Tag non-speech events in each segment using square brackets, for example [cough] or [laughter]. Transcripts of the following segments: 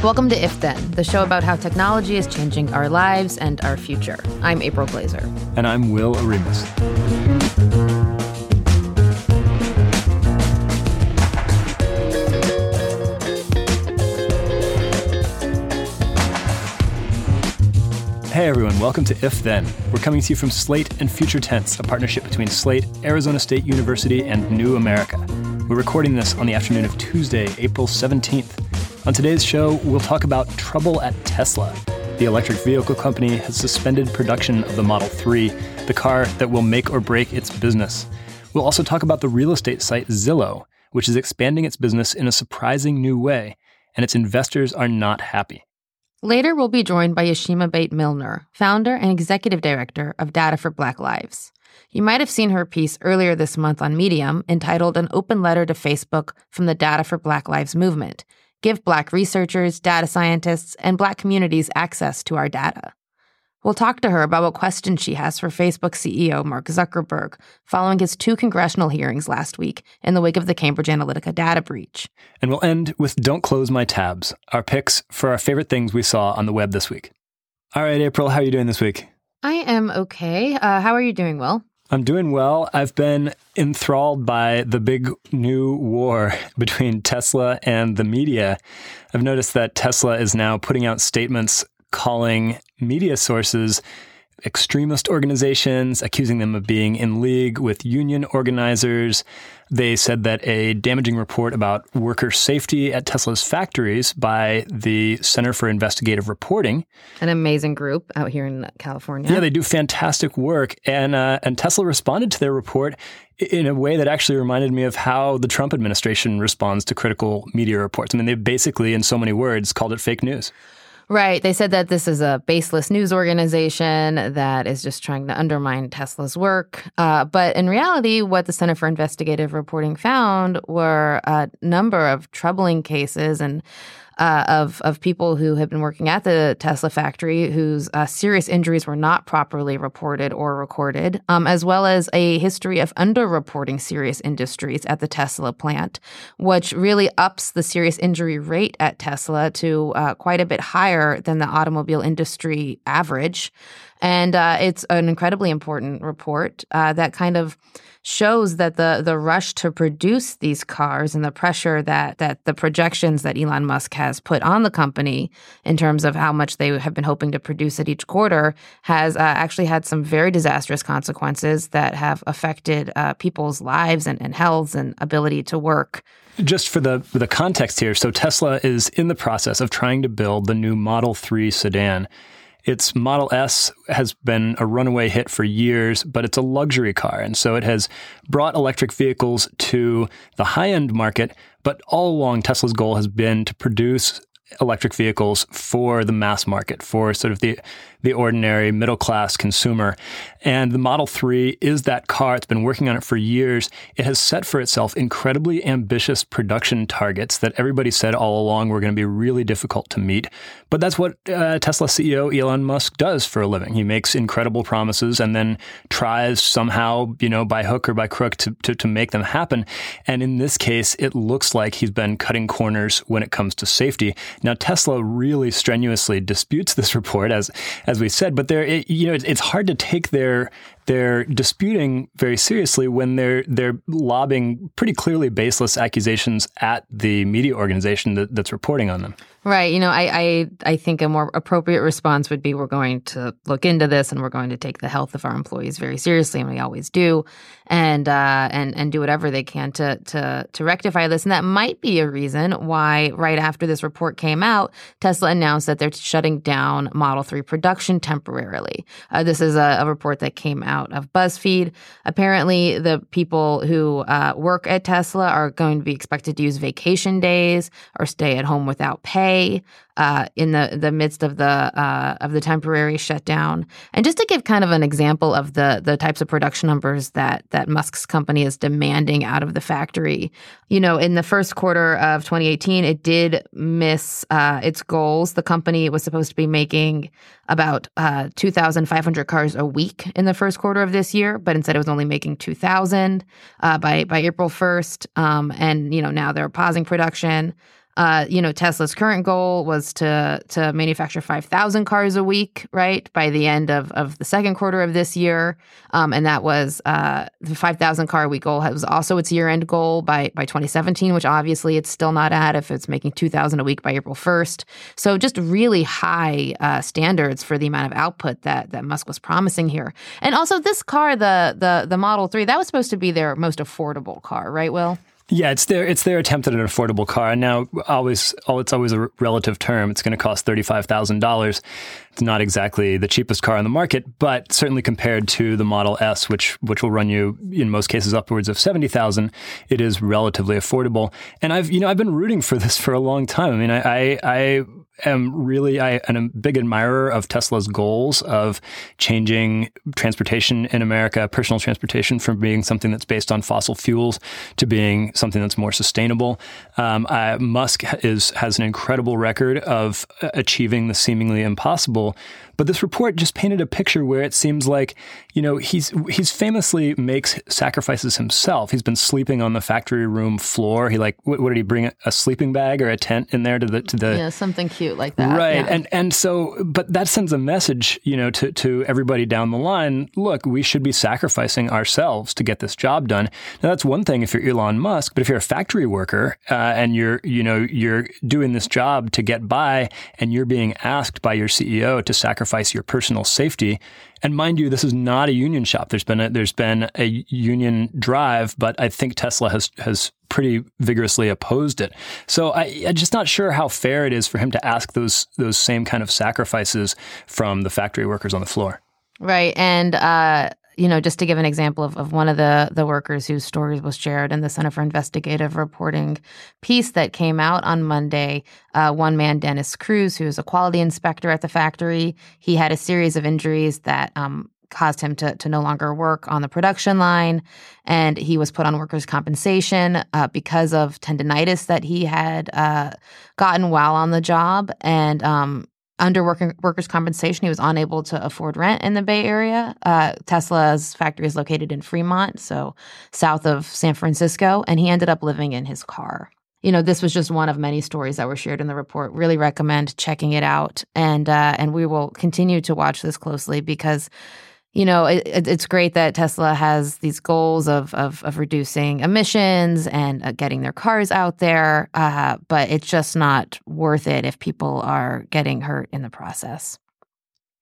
Welcome to If Then, the show about how technology is changing our lives and our future. I'm April Glaser. And I'm Will Oremus. Hey everyone, welcome to If Then. We're coming to you from Slate and Future Tense, a partnership between Slate, Arizona State University, and New America. We're recording this on the afternoon of Tuesday, April 17th. On today's show, we'll talk about trouble at Tesla. The electric vehicle company has suspended production of the Model 3, the car that will make or break its business. We'll also talk about the real estate site Zillow, which is expanding its business in a surprising new way, and its investors are not happy. Later, we'll be joined by Yeshimabeit Milner, founder and executive director of Data for Black Lives. You might have seen her piece earlier this month on Medium entitled An Open Letter to Facebook from the Data for Black Lives movement, give Black researchers, data scientists, and Black communities access to our data. We'll talk to her about what questions she has for Facebook CEO Mark Zuckerberg following his two congressional hearings last week in the wake of the Cambridge Analytica data breach. And we'll end with Don't Close My Tabs, our picks for our favorite things we saw on the web this week. All right, April, how are you doing this week? I am okay. Uh, how are you doing, Will? I'm doing well. I've been enthralled by the big new war [laughs] between Tesla and the media. I've noticed that Tesla is now putting out statements calling media sources extremist organizations, accusing them of being in league with union organizers. They said that a damaging report about worker safety at Tesla's factories by the Center for Investigative Reporting, an amazing group out here in California. Yeah, they do fantastic work, and uh, and Tesla responded to their report in a way that actually reminded me of how the Trump administration responds to critical media reports. I mean, they basically, in so many words, called it fake news. Right. They said that this is a baseless news organization that is just trying to undermine Tesla's work. Uh, but in reality, what the Center for Investigative Reporting found were a number of troubling cases and uh, of of people who had been working at the Tesla factory whose uh, serious injuries were not properly reported or recorded, um, as well as a history of underreporting serious industries at the Tesla plant, which really ups the serious injury rate at Tesla to uh, quite a bit higher than the automobile industry average. And uh, it's an incredibly important report uh, that kind of shows that the the rush to produce these cars and the pressure that that the projections that Elon Musk has put on the company in terms of how much they have been hoping to produce at each quarter has uh, actually had some very disastrous consequences that have affected uh, people's lives and, and health and ability to work. Just for the for the context here, so Tesla is in the process of trying to build the new Model 3 sedan. Its Model S has been a runaway hit for years, but it's a luxury car. And so it has brought electric vehicles to the high end market. But all along, Tesla's goal has been to produce electric vehicles for the mass market, for sort of the the ordinary middle class consumer. And the Model 3 is that car. It's been working on it for years. It has set for itself incredibly ambitious production targets that everybody said all along were going to be really difficult to meet. But that's what uh, Tesla CEO Elon Musk does for a living. He makes incredible promises and then tries somehow, you know, by hook or by crook to, to, to make them happen. And in this case, it looks like he's been cutting corners when it comes to safety. Now, Tesla really strenuously disputes this [laughs] report as as we said. But they're, it, you know, it's hard to take their they're disputing very seriously when they're they're lobbing pretty clearly baseless accusations at the media organization that, that's reporting on them. Right. You know, I, I I think a more appropriate response would be we're going to look into this and we're going to take the health of our employees very seriously, and we always do, and uh, and and do whatever they can to to to rectify this. And that might be a reason why right after this report came out, Tesla announced that they're shutting down Model Three production temporarily. Uh, this is a, a report that came out out of BuzzFeed. Apparently, the people who uh, work at Tesla are going to be expected to use vacation days or stay at home without pay uh, in the the midst of the uh, of the temporary shutdown. And just to give kind of an example of the the types of production numbers that that Musk's company is demanding out of the factory, you know, in the first quarter of 2018, it did miss uh, its goals. The company was supposed to be making about uh, 2,500 cars a week in the first quarter of this year, but instead it was only making 2,000 uh, by by April 1st. Um, and you know now they're pausing production. Uh, you know, Tesla's current goal was to to manufacture 5,000 cars a week, right, by the end of, of the second quarter of this year. Um, and that was uh, the 5,000 car a week goal was also its year end goal by, by 2017, which obviously it's still not at if it's making 2,000 a week by April 1st. So just really high uh, standards for the amount of output that, that Musk was promising here. And also this car, the, the, the Model 3, that was supposed to be their most affordable car, right, Will? Yeah, it's their it's their attempt at an affordable car. And now, always, oh, it's always a relative term. It's going to cost thirty five thousand dollars. It's not exactly the cheapest car on the market, but certainly compared to the Model S, which which will run you in most cases upwards of seventy thousand, it is relatively affordable. And I've you know I've been rooting for this [laughs] for a long time. I mean, I I, I am really I am a big admirer of Tesla's goals of changing transportation in America, personal transportation, from being something that's based on fossil fuels to being something that's more sustainable. Um, Musk is has an incredible record of uh, achieving the seemingly impossible. But this report just painted a picture where it seems like, you know, he's he's famously makes sacrifices himself. He's been sleeping on the factory room floor. He like what, what did he bring a sleeping bag or a tent in there to the to the yeah something cute like that right yeah. and and so but that sends a message you know to to everybody down the line. Look, we should be sacrificing ourselves to get this job done. Now that's one thing if you're Elon Musk, but if you're a factory worker uh, and you're you know you're doing this job to get by and you're being asked by your CEO to sacrifice sacrifice your personal safety. And mind you, this is not a union shop. There's been a, there's been a union drive, but I think Tesla has has pretty vigorously opposed it. So I, am just not sure how fair it is for him to ask those those same kind of sacrifices from the factory workers on the floor. Right, and uh, you know, just to give an example of, of one of the, the workers whose story was shared in the Center for Investigative Reporting piece that came out on Monday, uh, one man, Dennis Cruz, who is a quality inspector at the factory, he had a series of injuries that um, caused him to, to no longer work on the production line. And he was put on workers' compensation uh, because of tendonitis that he had uh, gotten while on the job. And um, under workers' compensation, he was unable to afford rent in the Bay Area. Uh, Tesla's factory is located in Fremont, so south of San Francisco, and he ended up living in his car. You know, this was just one of many stories that were shared in the report. Really recommend checking it out, and uh, and we will continue to watch this closely because you know, it, it's great that Tesla has these goals of of, of reducing emissions and uh, getting their cars out there, uh, but it's just not worth it if people are getting hurt in the process.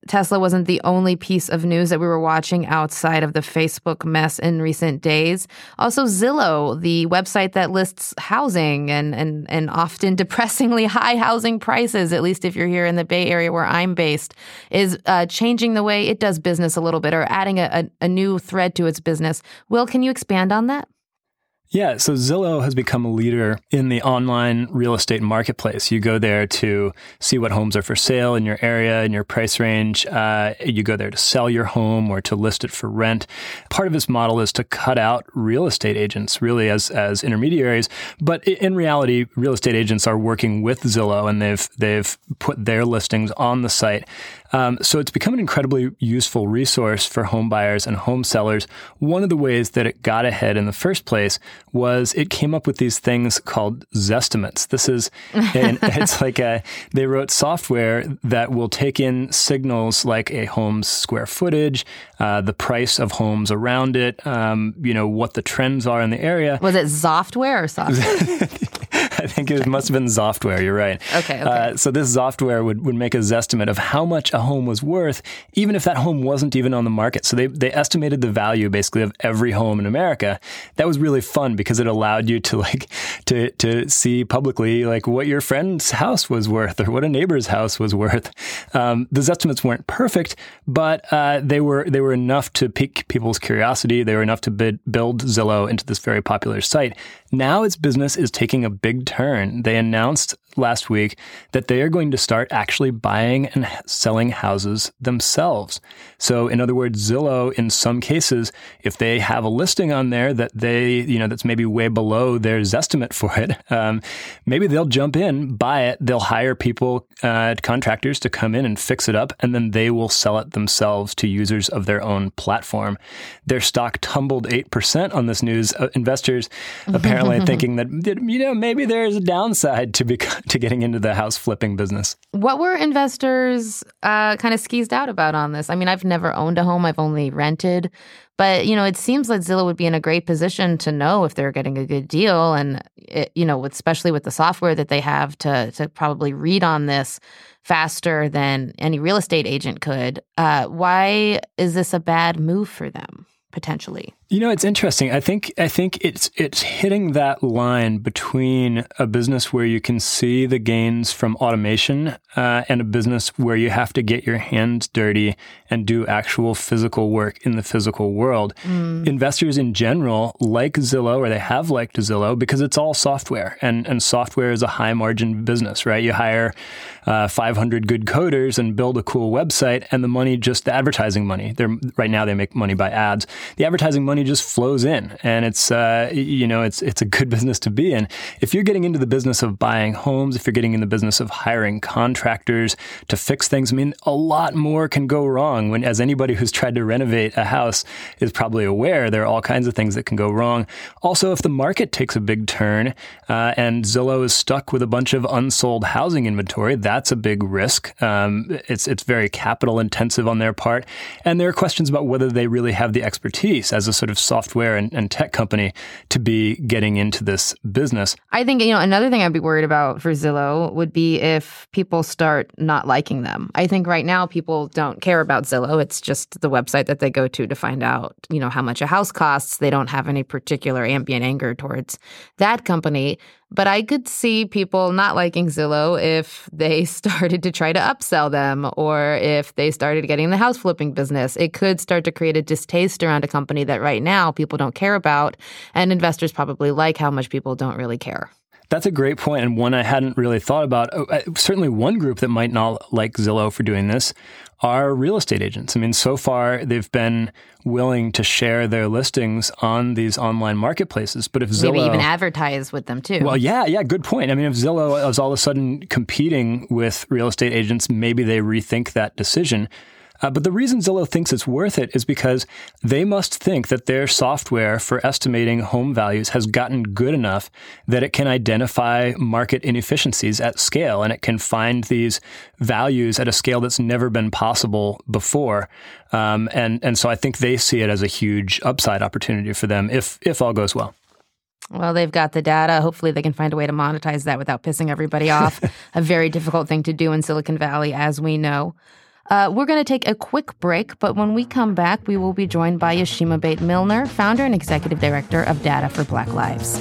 Tesla wasn't the only piece of news that we were watching outside of the Facebook mess in recent days. Also, Zillow, the website that lists housing and, and, and often [laughs] depressingly high housing prices, at least if you're here in the Bay Area where I'm based, is uh, changing the way it does business a little bit or adding a, a, a new thread to its business. Will, can you expand on that? Yeah, so Zillow has become a leader in the online real estate marketplace. You go there to see what homes are for sale in your area, in your price range. Uh, you go there to sell your home or to list it for rent. Part of this model is to cut out real estate agents, really as as intermediaries. But in reality, real estate agents are working with Zillow, and they've they've put their listings on the site. Um, so it's become an incredibly useful resource for home buyers and home sellers. One of the ways that it got ahead in the first place was it came up with these things called Zestimates. This is, an, [laughs] it's like a, they wrote software that will take in signals like a home's square footage, uh, the price of homes around it, um, you know, what the trends are in the area. Was it software or software? [laughs] I think it must have been software. You're right. Okay. okay. Uh, so this software would, would make a estimate of how much a home was worth, even if that home wasn't even on the market. So they, they estimated the value basically of every home in America. That was really fun because it allowed you to like to to see publicly like what your friend's house was worth or what a neighbor's house was worth. Um, those estimates weren't perfect, but uh, they were they were enough to pique people's curiosity. They were enough to bid, build Zillow into this very popular site. Now its business is taking a big turn. They announced last week that they are going to start actually buying and selling houses themselves. So, in other words, Zillow, in some cases, if they have a listing on there that they, you know, that's maybe way below their estimate for it, [laughs] um, maybe they'll jump in, buy it, they'll hire people, uh, contractors to come in and fix it up, and then they will sell it themselves to users of their own platform. Their stock tumbled 8% on this news. Uh, investors [laughs] apparently thinking that, you know, maybe there's a downside to [laughs] to getting into the house flipping business. What were investors uh, kind of skeezed out about on this? I mean, I've never owned a home, I've only rented. But, you know, it seems like Zillow would be in a great position to know if they're getting a good deal. And, it, you know, especially with the software that they have to, to probably read on this faster than any real estate agent could. Uh, why is this a bad move for them, potentially? You know, it's interesting. I think I think it's it's hitting that line between a business where you can see the gains from automation uh, and a business where you have to get your hands dirty and do actual physical work in the physical world. Mm. Investors in general like Zillow, or they have liked Zillow, because it's all software, and and software is a high margin business, right? You hire uh, 500 good coders and build a cool website, and the money just the advertising money. They're right now they make money by ads. The advertising money money just flows in, and it's uh, you know it's it's a good [laughs] business to be in. If you're getting into the business of buying homes, if you're getting in the business of hiring contractors to fix things, I mean, a lot more can go wrong. When as anybody who's tried to renovate a house is probably aware, there are all kinds of things that can go wrong. Also, if the market takes a big turn uh, and Zillow is stuck with a bunch of unsold housing inventory, that's a big risk. Um, it's it's very capital intensive on their part, and there are questions about whether they really have the expertise as a sort of software and, and tech company to be getting into this business. I think, you know, another thing I'd be worried about for Zillow would be if people start not liking them. I think right now people don't care about Zillow. It's just the website that they go to to find out, you know, how much a house costs. They don't have any particular ambient anger towards that company. But I could see people not liking Zillow if they [laughs] started to try to upsell them or if they started getting the house flipping business. It could start to create a distaste around a company that right now people don't care about. And investors probably like how much people don't really care. That's a great point, and one I hadn't really thought about. Oh, certainly, one group that might not like Zillow for doing this are real estate agents. I mean, so far they've been willing to share their listings on these online marketplaces. But if Zillow maybe even advertise with them too. Well, yeah, yeah, good point. I mean, if Zillow is all of a sudden competing with real estate agents, maybe they rethink that decision. Uh, but the reason Zillow thinks it's worth it is because they must think that their software for estimating home values has gotten good enough that it can identify market inefficiencies at scale and it can find these values at a scale that's never been possible before. Um, and and so I think they see it as a huge upside opportunity for them if if all goes well. Well, they've got the data. Hopefully, they can find a way to monetize that without pissing everybody off. [laughs] a very difficult thing to do in Silicon Valley, as we know. Uh, we're going to take a quick break, but when we come back, we will be joined by Yeshimabeit Milner, founder and executive director of Data for Black Lives.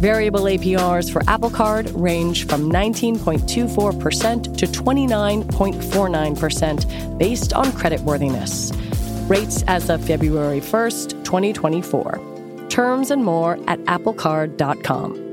Variable APRs for Apple Card range from 19.24% to 29.49% based on creditworthiness. Rates as of February 1st, 2024. Terms and more at applecard.com.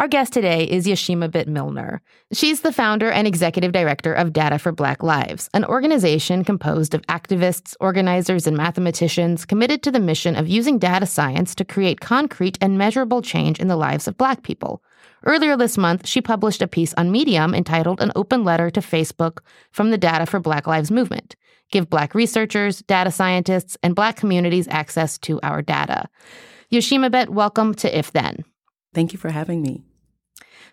Our guest today is Yeshimabeit Milner. She's the founder and executive director of Data for Black Lives, an organization composed of activists, organizers, and mathematicians committed to the mission of using data science to create concrete and measurable change in the lives of Black people. Earlier this month, she published a piece on Medium entitled An Open Letter to Facebook from the Data for Black Lives movement. Give Black researchers, data scientists, and Black communities access to our data. Yeshimabeit, welcome to If Then. Thank you for having me.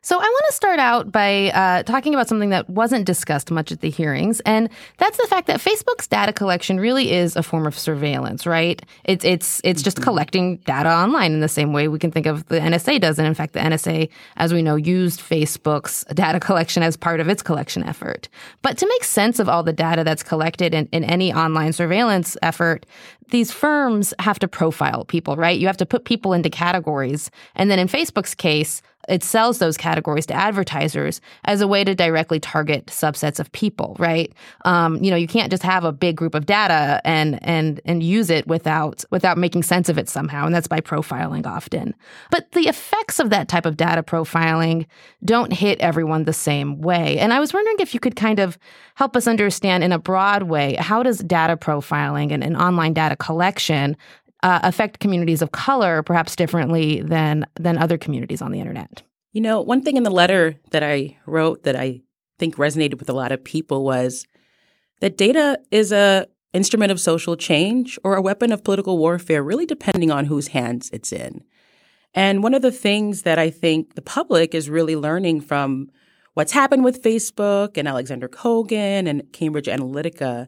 So, I want to start out by uh, talking about something that wasn't discussed much at the hearings, and that's the fact that Facebook's data collection really is a form of surveillance, right? It's it's it's just mm-hmm. collecting data online in the same way we can think of the NSA does, and in fact, the NSA, as we know, used Facebook's data collection as part of its collection effort. But to make sense of all the data that's collected in, in any online surveillance effort, these firms have to profile people, right? You have to put people into categories, and then in Facebook's case it sells those categories to advertisers as a way to directly target subsets of people, right? Um, you know, you can't just have a big group of data and and and use it without without making sense of it somehow, and that's by profiling often. But the effects of that type of data profiling don't hit everyone the same way. And I was wondering if you could kind of help us understand in a broad way how does data profiling and, and online data collection uh, affect communities of color perhaps differently than than other communities on the internet. You know, one thing in the letter that I wrote that I think resonated with a lot of people was that data is a instrument of social change or a weapon of political warfare, really depending on whose hands it's in. And one of the things that I think the public is really learning from what's happened with Facebook and Alexander Kogan and Cambridge Analytica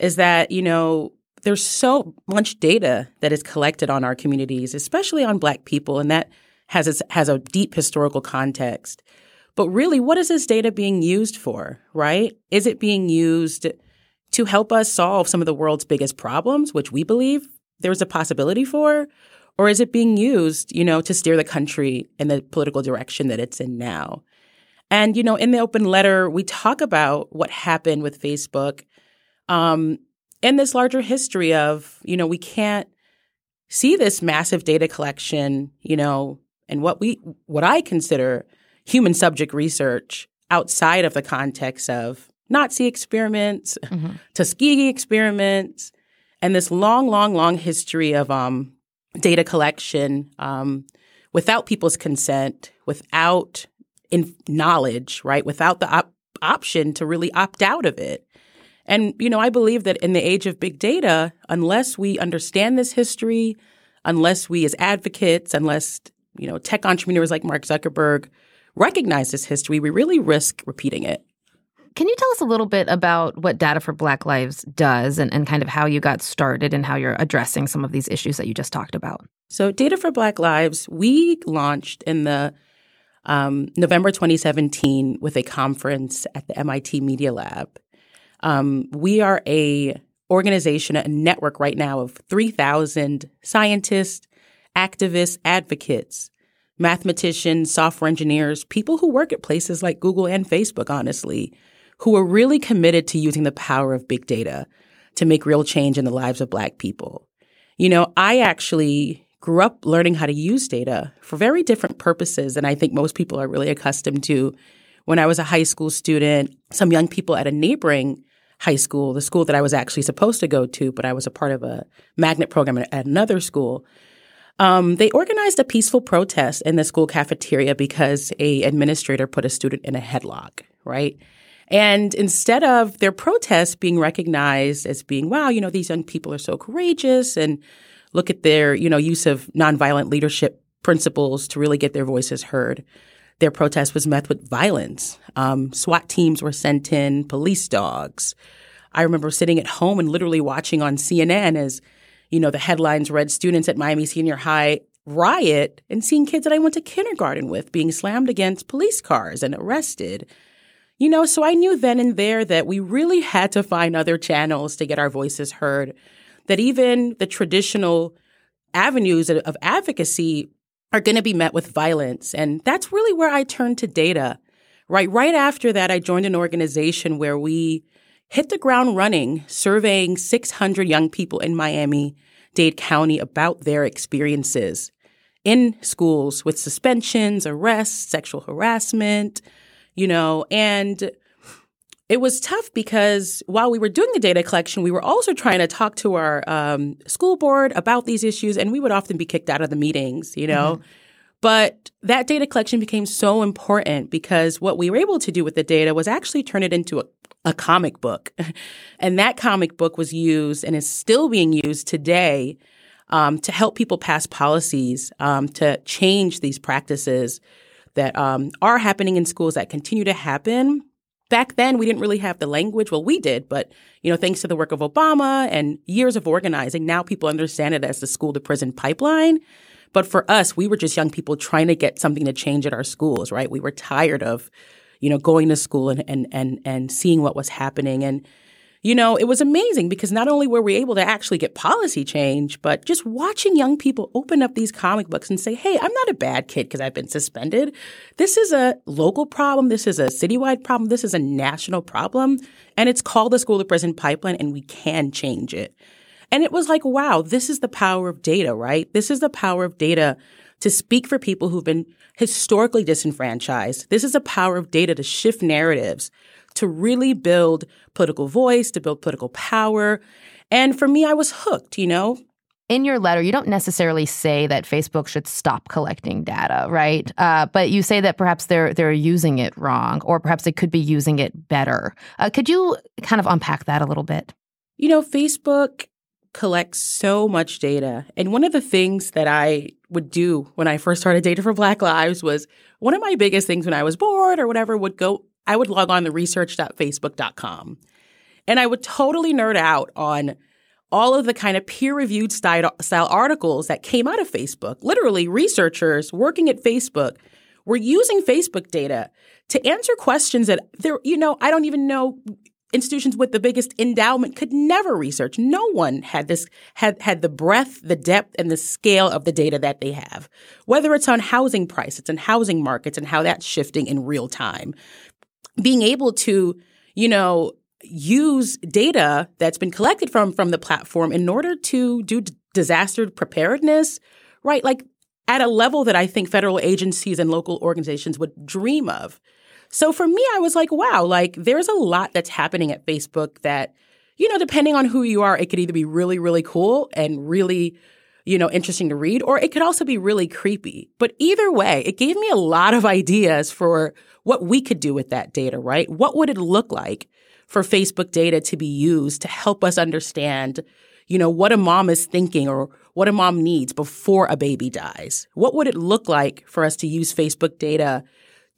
is that, you know, there's so much data that is collected on our communities, especially on Black people, and that has a, has a deep historical context. But really, what is this data being used for, right? Is it being used to help us solve some of the world's biggest problems, which we believe there's a possibility for? Or is it being used, you know, to steer the country in the political direction that it's in now? And, you know, in the open letter, we talk about what happened with Facebook. Um, in this larger history of, you know, we can't see this massive data collection, you know, and what we what I consider human subject research outside of the context of Nazi experiments, mm-hmm. Tuskegee experiments, and this long, long, long history of um, data collection um, without people's consent, without in knowledge, right? Without the op- option to really opt out of it. And, you know, I believe that in the age of big data, unless we understand this history, unless we as advocates, unless, you know, tech entrepreneurs like Mark Zuckerberg recognize this history, we really risk repeating it. Can you tell us a little bit about what Data for Black Lives does and, and kind of how you got started and how you're addressing some of these issues that you just talked about? So, Data for Black Lives, we launched in the um, November 2017 with a conference at the MIT Media Lab. Um, we are a organization, a network right now of 3,000 scientists, activists, advocates, mathematicians, software engineers, people who work at places like Google and Facebook, honestly, who are really committed to using the power of big data to make real change in the lives of Black people. You know, I actually grew up learning how to use data for very different purposes than I think most people are really accustomed to. When I was a high school student, some young people at a neighboring high school, the school that I was actually supposed to go to, but I was a part of a magnet program at another school. Um, they organized a peaceful protest in the school cafeteria because a administrator put a student in a headlock, right? And instead of their protest being recognized as being, wow, you know, these young people are so courageous and look at their, you know, use of nonviolent leadership principles to really get their voices heard. Their protest was met with violence. Um, SWAT teams were sent in, police dogs. I remember sitting at home and literally watching on CNN as, you know, the headlines read students at Miami Senior High riot and seeing kids that I went to kindergarten with being slammed against police cars and arrested. You know, so I knew then and there that we really had to find other channels to get our voices heard, that even the traditional avenues of advocacy are going to be met with violence. And that's really where I turned to data. Right, right after that, I joined an organization where we hit the ground running, surveying 600 young people in Miami Dade County about their experiences in schools with suspensions, arrests, sexual harassment, you know, and it was tough because while we were doing the data collection, we were also trying to talk to our um, school board about these issues, and we would often be kicked out of the meetings, you know. Mm-hmm. But that data collection became so important because what we were able to do with the data was actually turn it into a, a comic book. [laughs] and that comic book was used and is still being used today um, to help people pass policies um, to change these practices that um, are happening in schools that continue to happen back then we didn't really have the language. Well, we did, but you know, thanks to the work of Obama and years of organizing, now people understand it as the school to prison pipeline. But for us, we were just young people trying to get something to change at our schools, right? We were tired of, you know, going to school and and and and seeing what was happening and you know, it was amazing because not only were we able to actually get policy change, but just watching young people open up these comic books and say, hey, I'm not a bad kid because I've been suspended. This is a local problem. This is a citywide problem. This is a national problem. And it's called the school to prison pipeline, and we can change it. And it was like, wow, this is the power of data, right? This is the power of data to speak for people who've been historically disenfranchised. This is the power of data to shift narratives to really build political voice, to build political power. And for me, I was hooked, you know? in your letter, you don't necessarily say that Facebook should stop collecting data, right? Uh, but you say that perhaps they're they're using it wrong, or perhaps they could be using it better. Uh, could you kind of unpack that a little bit? You know, Facebook collects so much data, and one of the things that I would do when I first started Data for Black Lives was one of my biggest things when I was bored or whatever would go I would log on to research.facebook.com and I would totally nerd out on all of the kind of peer reviewed style, style articles that came out of Facebook. Literally, researchers working at Facebook were using Facebook data to answer questions that there, you know, I don't even know institutions with the biggest endowment could never research. No one had this had had the breadth, the depth, and the scale of the data that they have. Whether it's on housing prices and housing markets and how that's shifting in real time, being able to, you know, use data that's been collected from from the platform in order to do d- disaster preparedness, right? Like at a level that I think federal agencies and local organizations would dream of. So for me, I was like, wow, like there's a lot that's happening at Facebook that, you know, depending on who you are, it could either be really, really cool and really, you know, interesting to read, or it could also be really creepy. But either way, it gave me a lot of [laughs] ideas for what we could do with that data, right? What would it look like for Facebook data to be used to help us understand, you know, what a mom is thinking or what a mom needs before a baby dies? What would it look like for us to use Facebook data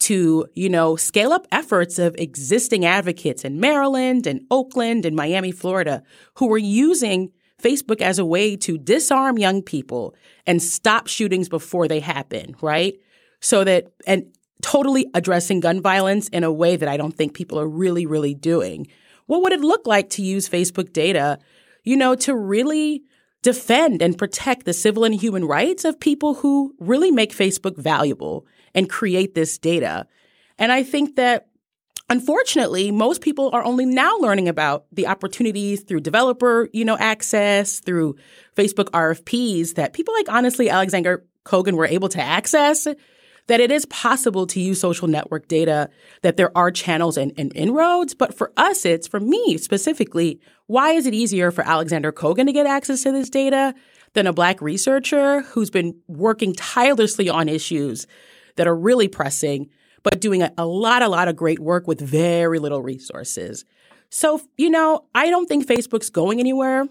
to, you know, scale up efforts of existing advocates in Maryland and Oakland and Miami, Florida, who were using Facebook as a way to disarm young people and stop shootings before they happen, right? So that, and totally addressing gun violence in a way that I don't think people are really, really doing. What would it look like to use Facebook data, you know, to really defend and protect the civil and human rights of people who really make Facebook valuable and create this data? And I think that unfortunately most people are only now learning about the opportunities through developer you know access through facebook rfps that people like honestly alexander kogan were able to access that it is possible to use social network data, that there are channels and, and inroads. But for us, it's for me specifically, why is it easier for Alexander Kogan to get access to this data than a black researcher who's been working tirelessly on issues that are really pressing, but doing a, a lot, a lot of great work with very little resources? So, you know, I don't think Facebook's going anywhere.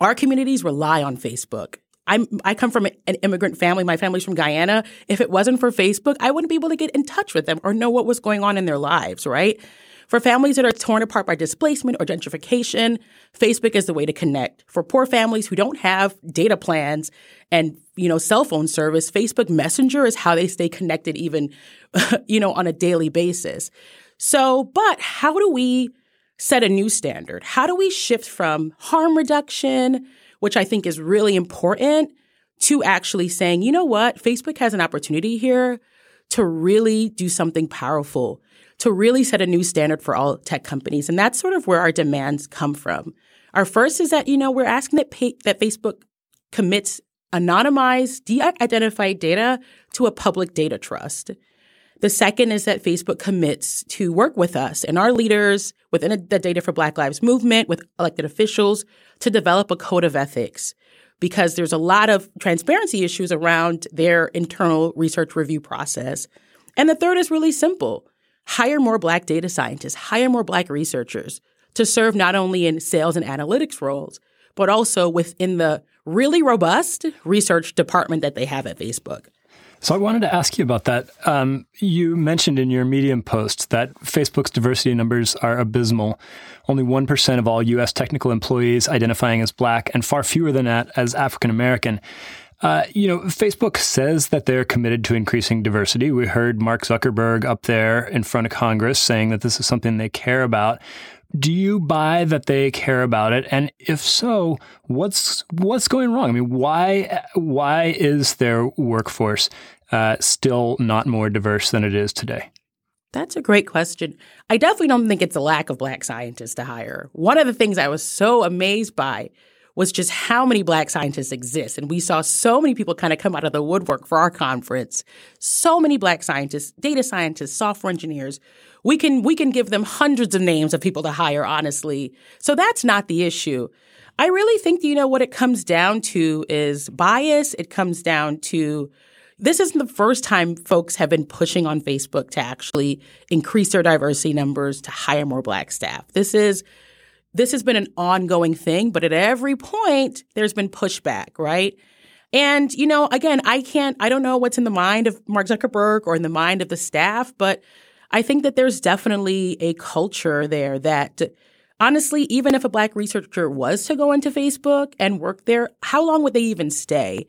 Our communities rely on Facebook. I'm I come from an immigrant family. My family's from Guyana. If it wasn't for Facebook, I wouldn't be able to get in touch with them or know what was going on in their lives, right? For families that are torn apart by displacement or gentrification, Facebook is the way to connect. For poor families who don't have data plans and, you know, cell phone service, Facebook Messenger is how they stay connected even, [laughs] you know, on a daily basis. So, but how do we set a new standard? How do we shift from harm reduction which I think is really important to actually saying, you know what, Facebook has an opportunity here to really do something powerful, to really set a new standard for all tech companies. And that's sort of where our demands come from. Our first is that, you know, we're asking that, pay, that Facebook commits anonymized, de identified data to a public data trust. The second is that Facebook commits to work with us and our leaders within the Data for Black Lives movement, with elected officials, to develop a code of ethics because there's a lot of transparency issues around their internal research review process. And the third is really simple hire more Black data scientists, hire more Black researchers to serve not only in sales and analytics roles, but also within the really robust research department that they have at Facebook. So I wanted to ask you about that. Um, you mentioned in your Medium post that Facebook's diversity numbers are abysmal. Only 1% of all U.S. technical employees identifying as black, and far fewer than that as African American. Uh, you know, Facebook says that they're committed to increasing diversity. We heard Mark Zuckerberg up there in front of Congress saying that this is something they care about. Do you buy that they care about it? And if so, what's what's going wrong? I mean, why why is their workforce uh, still not more diverse than it is today? That's a great question. I definitely don't think it's a lack of black scientists to hire. One of the things I was so amazed by was just how many black scientists exist. And we saw so many people kind of come out of the woodwork for our conference. So many black scientists, data scientists, software engineers. We can we can give them hundreds of names of people to hire honestly. So that's not the issue. I really think you know what it comes down to is bias. It comes down to this isn't the first time folks have been pushing on facebook to actually increase their diversity numbers to hire more black staff. This is this has been an ongoing thing but at every point there's been pushback right and you know again i can't i don't know what's in the mind of mark zuckerberg or in the mind of the staff but I think that there's definitely a culture there that honestly, even if a black researcher was to go into Facebook and work there, how long would they even stay?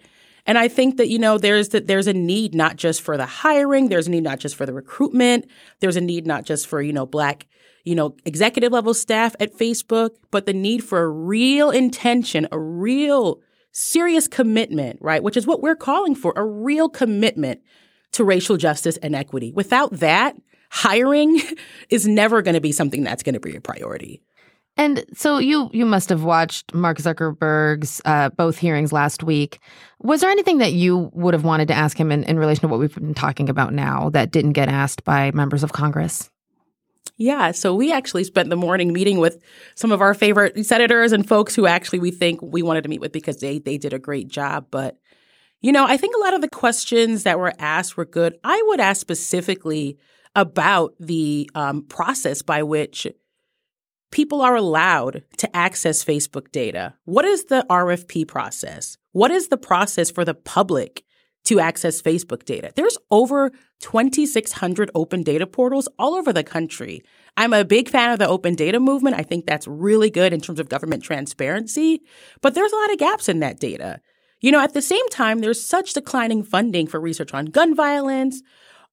And I think that, you know, there's that there's a need not just for the hiring, there's a need not just for the recruitment, there's a need not just for, you know, black, you know, executive level staff at Facebook, but the need for a real intention, a real serious commitment, right? Which is what we're calling for, a real commitment to racial justice and equity. Without that, hiring [laughs] is never going to be something that's going to be a priority. And so you you must have watched Mark Zuckerberg's uh, both hearings last week. Was there anything that you would have wanted to ask him in, in relation to what we've been talking about now that didn't get asked by members of Congress? Yeah, so we actually spent the morning meeting with some of our favorite senators and folks who actually we think we wanted to meet with because they they did a great job. But you know, I think a lot of the questions that were asked were good. I would ask specifically about the um, process by which people are allowed to access Facebook data. What is the RFP process? What is the process for the public to access Facebook data? There's over 2,600 open data portals all over the country. I'm a big fan of the open data movement. I think that's really good in terms of government transparency, but there's a lot of gaps in that data. You know, at the same time, there's such declining funding for research on gun violence,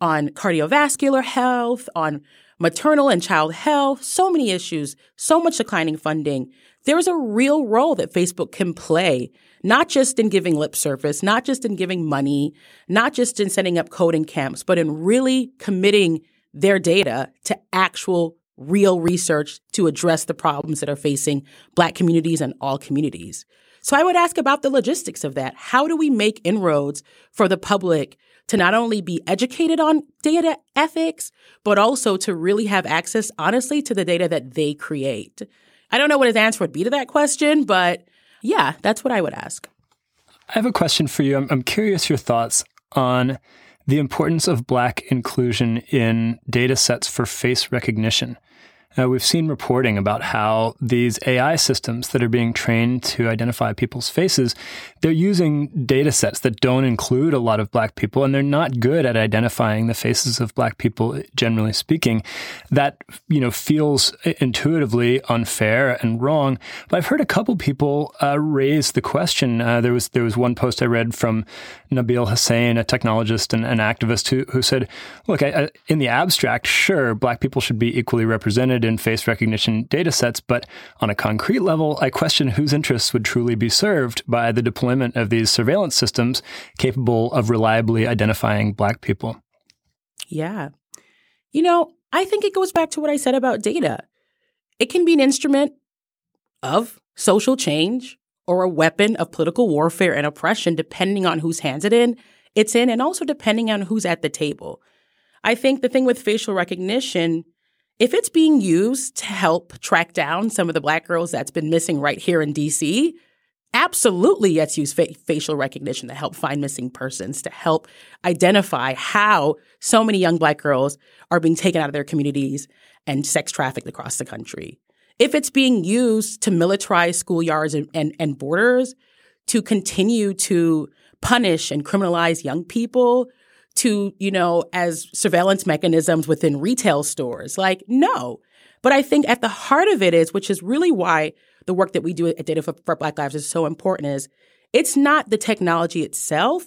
on cardiovascular health, on maternal and child health, so many issues, so much declining funding. There's a real role that Facebook can play, not just in giving lip service, not just in giving money, not just in setting up coding camps, but in really committing their data to actual real research to address the problems that are facing Black communities and all communities. So I would ask about the logistics of that. How do we make inroads for the public to not only be educated on data ethics, but also to really have access, honestly, to the data that they create. I don't know what his answer would be to that question, but yeah, that's what I would ask. I have a question for you. I'm, I'm curious your thoughts on the importance of Black inclusion in data sets for face recognition. Uh, we've seen reporting about how these AI systems that are being trained to identify people's faces, they're using data sets that don't include a lot of black people, and they're not good at identifying the faces of black people, generally speaking. That, you know, feels intuitively unfair and wrong. But I've heard a couple people uh, raise the question. Uh, there was there was one post I read from Nabil Hassein, a technologist and an activist, who, who said, look, I, I, in the abstract, sure, black people should be equally represented in face recognition data sets, but on a concrete level, I question whose interests would truly be served by the deployment of these surveillance systems capable of reliably identifying black people. Yeah. You know, I think it goes back to what I said about data. It can be an instrument of social change, or a weapon of political warfare and oppression, depending on whose hands it in, it's in, and also depending on who's at the table. I think the thing with facial recognition, if it's being used to help track down some of the black girls that's been missing right here in DC, absolutely let's use fa- facial recognition to help find missing persons, to help identify how so many young black girls are being taken out of their communities and sex trafficked across the country. If it's being used to militarize schoolyards and, and, and borders, to continue to punish and criminalize young people, to, you know, as surveillance mechanisms within retail stores. Like, no. But I think at the heart of it is, which is really why the work that we do at Data for, for Black Lives is so important, is it's not the technology itself,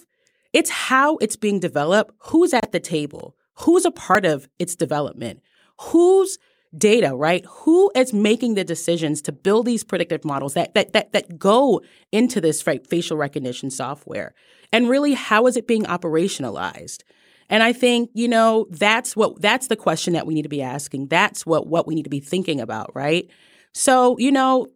it's how it's being developed, who's at the table, who's a part of its development, who's data, right? Who is making the decisions to build these predictive models that that that that go into this facial recognition software? And really how is it being operationalized? And I think, you know, that's what that's the question that we need to be asking. That's what what we need to be thinking about, right? So, you know,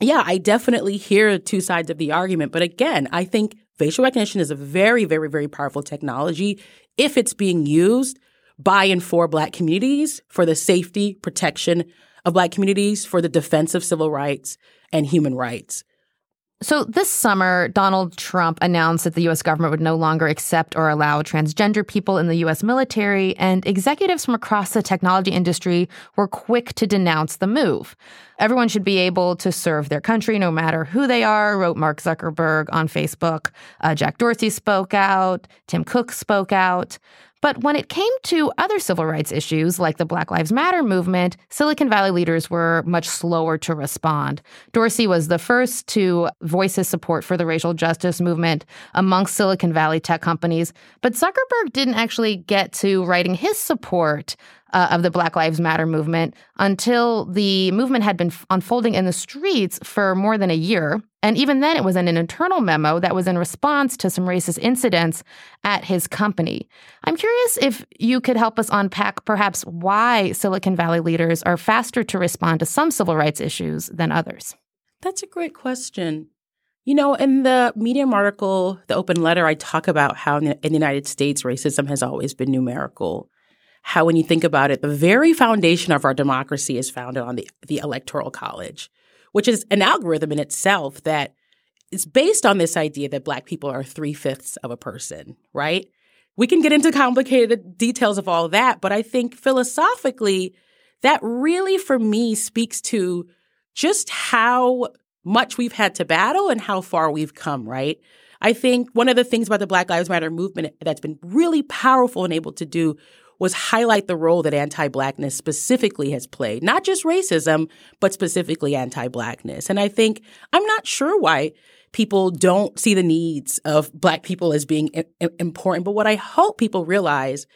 yeah, I definitely hear two sides of the argument, but again, I think facial recognition is a very very very powerful technology if it's being used by and for Black communities, for the safety, protection of Black communities, for the defense of civil rights and human rights. So, this summer, Donald Trump announced that the U.S. government would no longer accept or allow transgender people in the U.S. military, and executives from across the technology industry were quick to denounce the move. Everyone should be able to serve their country no matter who they are, wrote Mark Zuckerberg on Facebook. Uh, Jack Dorsey spoke out, Tim Cook spoke out. But when it came to other civil rights issues like the Black Lives Matter movement, Silicon Valley leaders were much slower to respond. Dorsey was the first to voice his support for the racial justice movement amongst Silicon Valley tech companies, but Zuckerberg didn't actually get to writing his support uh, of the Black Lives Matter movement until the movement had been f- unfolding in the streets for more than a year. And even then, it was in an internal memo that was in response to some racist incidents at his company. I'm curious if you could help us unpack perhaps why Silicon Valley leaders are faster to respond to some civil rights issues than others. That's a great question. You know, in the Medium article, the open letter, I talk about how in the United States racism has always been numerical how, when you think about it, the very foundation of our democracy is founded on the, the Electoral College, which is an algorithm in itself that is based on this idea that Black people are three fifths of a person, right? We can get into complicated details of all that, but I think philosophically, that really for me speaks to just how much we've had to battle and how far we've come, right? I think one of the things about the Black Lives Matter movement that's been really powerful and able to do was highlight the role that anti blackness specifically has played, not just racism, but specifically anti blackness. And I think I'm not sure why people don't see the needs of black people as being important. But what I hope people realize,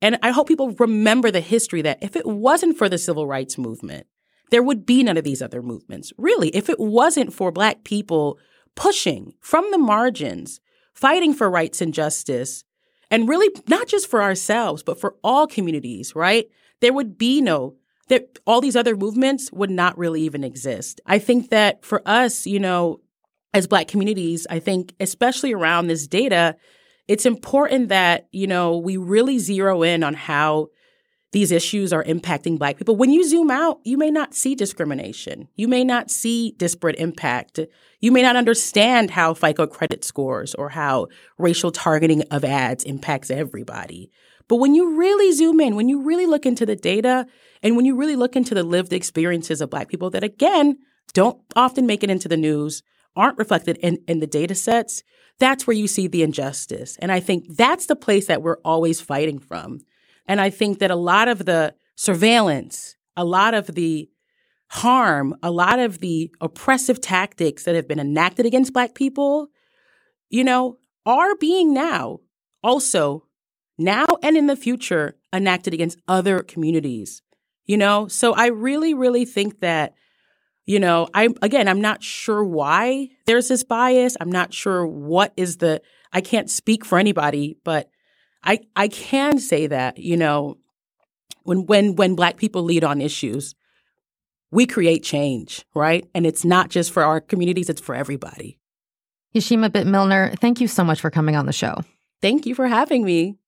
and I hope people remember the history that if it wasn't for the civil rights movement, there would be none of these other movements. Really, if it wasn't for black people pushing from the margins, fighting for rights and justice, and really not just for ourselves, but for all communities, right? There would be no that all these other movements would not really even exist. I think that for us, you know, as black communities, I think especially around this data, it's important that, you know, we really zero in on how these issues are impacting Black people. When you zoom out, you may not see discrimination. You may not see disparate impact. You may not understand how FICO credit scores or how racial targeting of ads impacts everybody. But when you really zoom in, when you really look into the data, and when you really look into the lived experiences of Black people that, again, don't often make it into the news, aren't reflected in, in the data sets, that's where you see the injustice. And I think that's the place that we're always fighting from. And I think that a lot of the surveillance, a lot of the harm, a lot of the oppressive tactics that have been enacted against Black people, you know, are being now also, now and in the future, enacted against other communities. You know, so I really, really think that, you know, I again, I'm not sure why there's this bias. I'm not sure what is the, I can't speak for anybody, but I I can say that you know when when when black people lead on issues we create change, right? And it's not just for our communities, it's for everybody. Yeshimabeit Milner, thank you so much for coming on the show. Thank you for having me.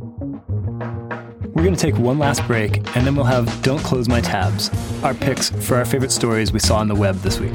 We're going to take one last break, and then we'll have Don't Close My Tabs, our picks for our favorite stories we saw on the web this week.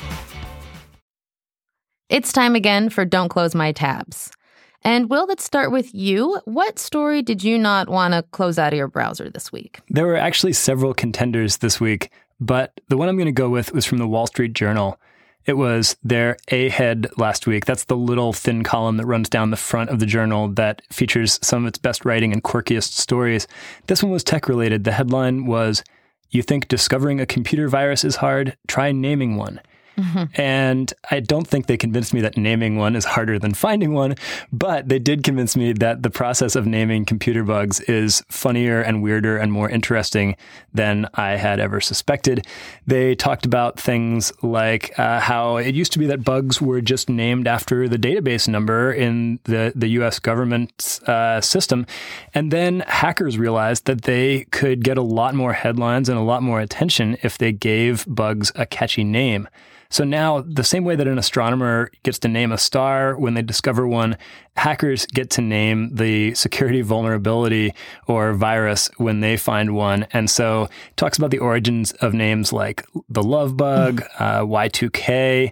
It's time again for Don't Close My Tabs. And Will, let's start with you. What story did you not want to close out of your browser this week? There were actually several contenders this week, but the one I'm going to go with was from the Wall Street Journal. It was their A head last week. That's the little thin column that runs down the front of the journal that features some of its best writing and quirkiest stories. This one was tech related. The headline was You think discovering a computer virus is hard? Try naming one. Mm-hmm. And I don't think they convinced me that naming one is harder than finding one, but they did convince me that the process of naming computer bugs is funnier and weirder and more interesting than I had ever suspected. They talked about things like uh, how it used to be that bugs were just named after the database number in the, the US government uh, system. And then hackers realized that they could get a lot more headlines and a lot more attention if they gave bugs a catchy name. So now, the same way that an astronomer gets to name a star when they discover one, hackers get to name the security vulnerability or virus when they find one. And so, it talks about the origins of names like the love bug, uh, Y2K.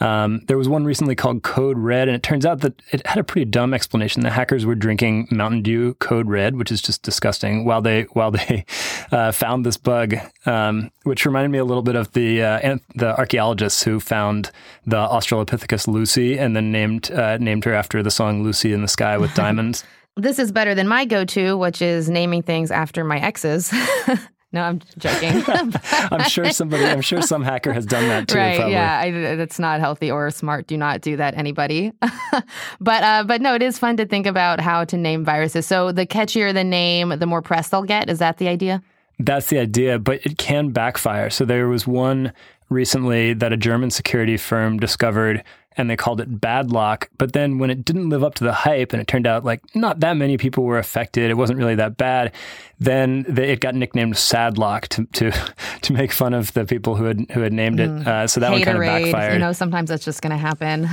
Um, there was one recently called Code Red, and it turns out that it had a pretty dumb explanation. The hackers were drinking Mountain Dew Code Red, which is just disgusting, while they while they [laughs] uh, found this bug, um, which reminded me a little bit of the uh, the archaeologists who found the Australopithecus Lucy and then named uh, named her after the song "Lucy in the Sky with [laughs] Diamonds." this is better than my go-to, which is naming things after my exes. [laughs] No, I'm joking. [laughs] I'm sure somebody, I'm sure some hacker has done that too. Right? Probably. Yeah, I, that's not healthy or smart. Do not do that, anybody. [laughs] but uh, but no, it is fun to think about how to name viruses. So the catchier the name, the more press they'll get. Is that the idea? That's the idea, but it can backfire. So there was one recently that a German security firm discovered and they called it Badlock. But then when it didn't live up to the hype and it turned out like not that many people were affected, it wasn't really that bad, then they, it got nicknamed Sadlock to, to, [laughs] to make fun of the people who had, who had named it. Mm. Uh, so that Haterade, one kind of backfired. You know, sometimes that's just going to happen.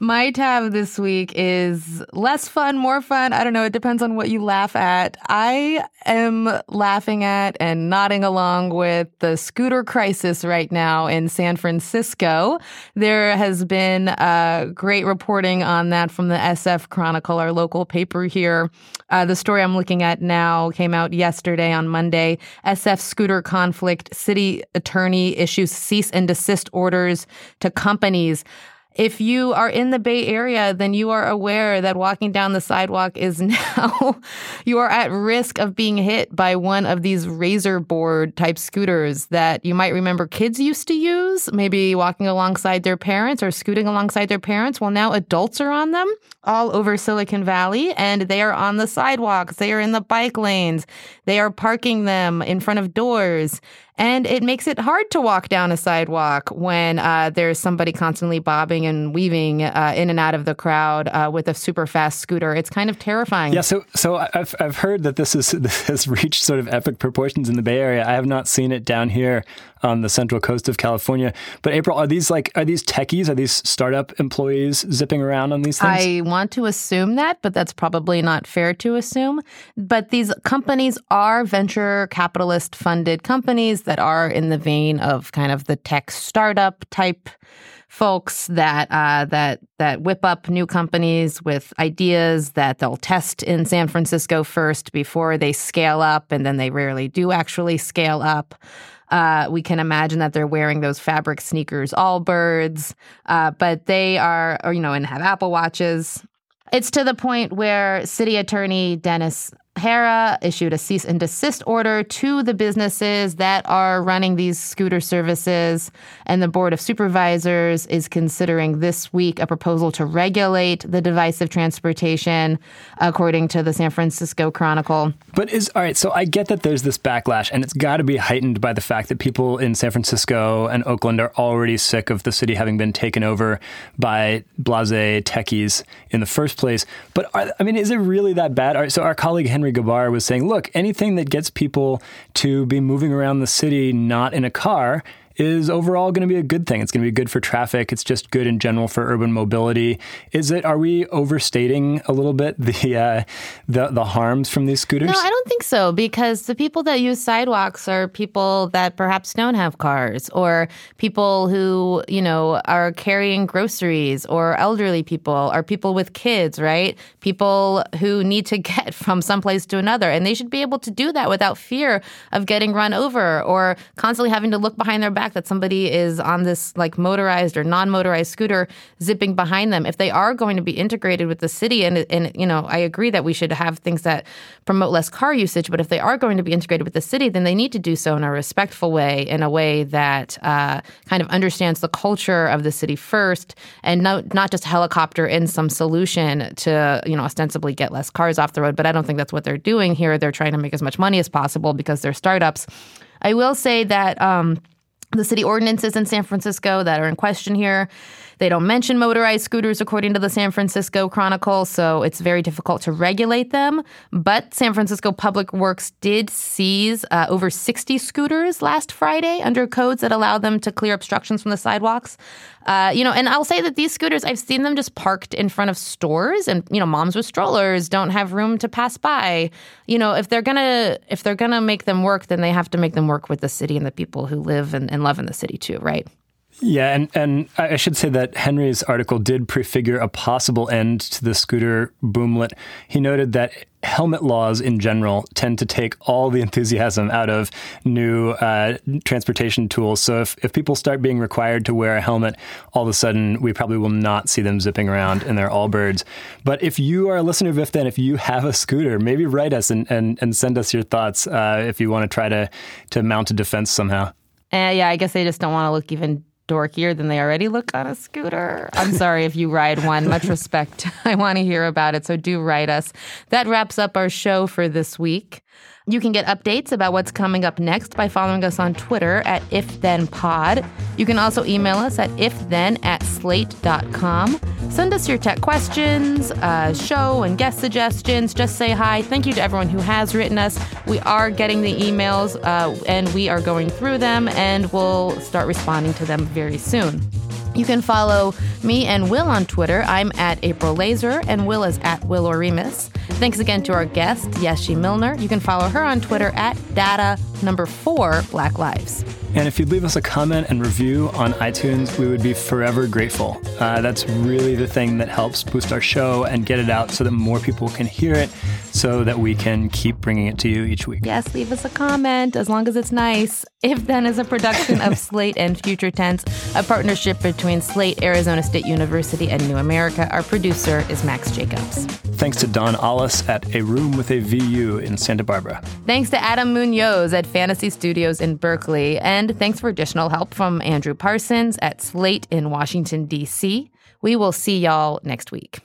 [laughs] My tab this week is less fun, more fun. I don't know. It depends on what you laugh at. I am laughing at and nodding along with the scooter crisis right now in San Francisco. There has been been uh, great reporting on that from the SF Chronicle, our local paper here. Uh, the story I'm looking at now came out yesterday on Monday. SF scooter conflict. City attorney issues cease and desist orders to companies if you are in the Bay Area, then you are aware that walking down the sidewalk is [laughs] now, you are at risk of being hit by one of these razor board type scooters that you might remember kids used to use, maybe walking alongside their parents or scooting alongside their parents. Well, now adults are on them all over Silicon Valley and they are on the sidewalks, they are in the bike lanes, they are parking them in front of doors. And it makes it hard to walk down a sidewalk when uh, there's somebody constantly bobbing and weaving uh, in and out of the crowd uh, with a super fast scooter. It's kind of terrifying. Yeah, so so I've I've heard that this is [laughs] this has reached sort of epic proportions in the Bay Area. I have not seen it down here on the central coast of California. But April, are these like are these techies? Are these startup employees zipping around on these things? I want to assume that, but that's probably not fair to assume. But these companies are venture capitalist funded companies that are in the vein of kind of the tech startup type folks that uh, that that whip up new companies with ideas that they'll test in San Francisco first before they scale up, and then they rarely do actually scale up. Uh, we can imagine that they're wearing those fabric sneakers, Allbirds, uh, but they are, or, you know, and have Apple Watches. It's to the point where City Attorney Dennis Herrera issued a cease and desist order to the businesses that are running these scooter services. And the Board of Supervisors is considering this week a proposal to regulate the of transportation, according to the San Francisco Chronicle. But is all right, so I get that there's this backlash, and it's got to be heightened by the fact that people in San Francisco and Oakland are already sick of the city having been taken over by blase techies in the first place. But are, I mean, is it really that bad? So our colleague Henry Henry Grabar was saying, look, anything that gets people to be moving around the city not in a car is overall going to be a good thing. It's going to be good for traffic. It's just good in general for urban mobility. Is it? Are we overstating a little bit the uh, the the harms from these scooters? No, I don't think so because the people that use sidewalks are people that perhaps don't have cars or people who you know are carrying groceries or elderly people or people with kids, right? People who need to [laughs] get from some place to another, and they should be able to do that without fear of getting run over or constantly having to look behind their back fact that somebody is on this like motorized or non-motorized scooter zipping behind them, if they are going to be integrated with the city, and and you know, I agree that we should have things that promote less car usage, but if they are going to be integrated with the city, then they need to do so in a respectful way, in a way that uh, kind of understands the culture of the city first, and not not just helicopter in some solution to you know ostensibly get less cars off the road. But I don't think that's what they're doing here. They're trying to make as much money as possible because they're startups. I will say that. Um, the city ordinances in San Francisco that are in question here. They don't mention motorized scooters according to the San Francisco Chronicle, so it's very difficult to regulate them. But San Francisco Public Works did seize uh, over 60 scooters last Friday under codes that allow them to clear obstructions from the sidewalks. Uh, you know, and I'll say that these scooters, I've seen them just parked in front of stores, and you know, moms with strollers don't have room to pass by. You know, if they're gonna if they're gonna make them work, then they have to make them work with the city and the people who live and, and love in the city too, right? Yeah, and, and I should say that Henry's article did prefigure a possible end to the scooter boomlet. He noted that helmet laws in general tend to take all the enthusiasm out of new uh, transportation tools. So if, if people start being required to wear a helmet, all of a sudden we probably will not see them zipping around in their Allbirds. But if you are a listener of If Then, if you have a scooter, maybe write us and, and, and send us your thoughts uh, if you want to try to, to mount a defense somehow. Uh, yeah, I guess they just don't want to look even dorkier than they already look on a scooter. I'm sorry if you ride one. Much [laughs] respect. [laughs] I want to hear about it, so do write us. That wraps up our show for this week. You can get updates about what's coming up next by following us on Twitter at IfThenPod. You can also email us at ifthen at slate.com. Send us your tech questions, uh, show and guest suggestions. Just say hi. Thank you to everyone who has written us. We are getting the emails uh, and we are going through them and we'll start responding to them very soon. You can follow me and Will on Twitter. I'm at April Glaser, and Will is at Will Oremus. Thanks again to our guest, Yeshi Milner. You can follow her on Twitter at data number four Black Lives. And if you'd leave us a comment and review on iTunes, we would be forever grateful. Uh, that's really the thing that helps boost our show and get it out so that more people can hear it so that we can keep bringing it to you each week. Yes, leave us a comment as long as it's nice. If Then is a production of [laughs] Slate and Future Tense, a partnership between Slate, Arizona State University, and New America. Our producer is Max Jacobs. Thanks to Don Allis at A Room with a VU in Santa Barbara. Thanks to Adam Munoz at Fantasy Studios in Berkeley. And thanks for additional help from Andrew Parsons at Slate in Washington, D.C. We will see y'all next week.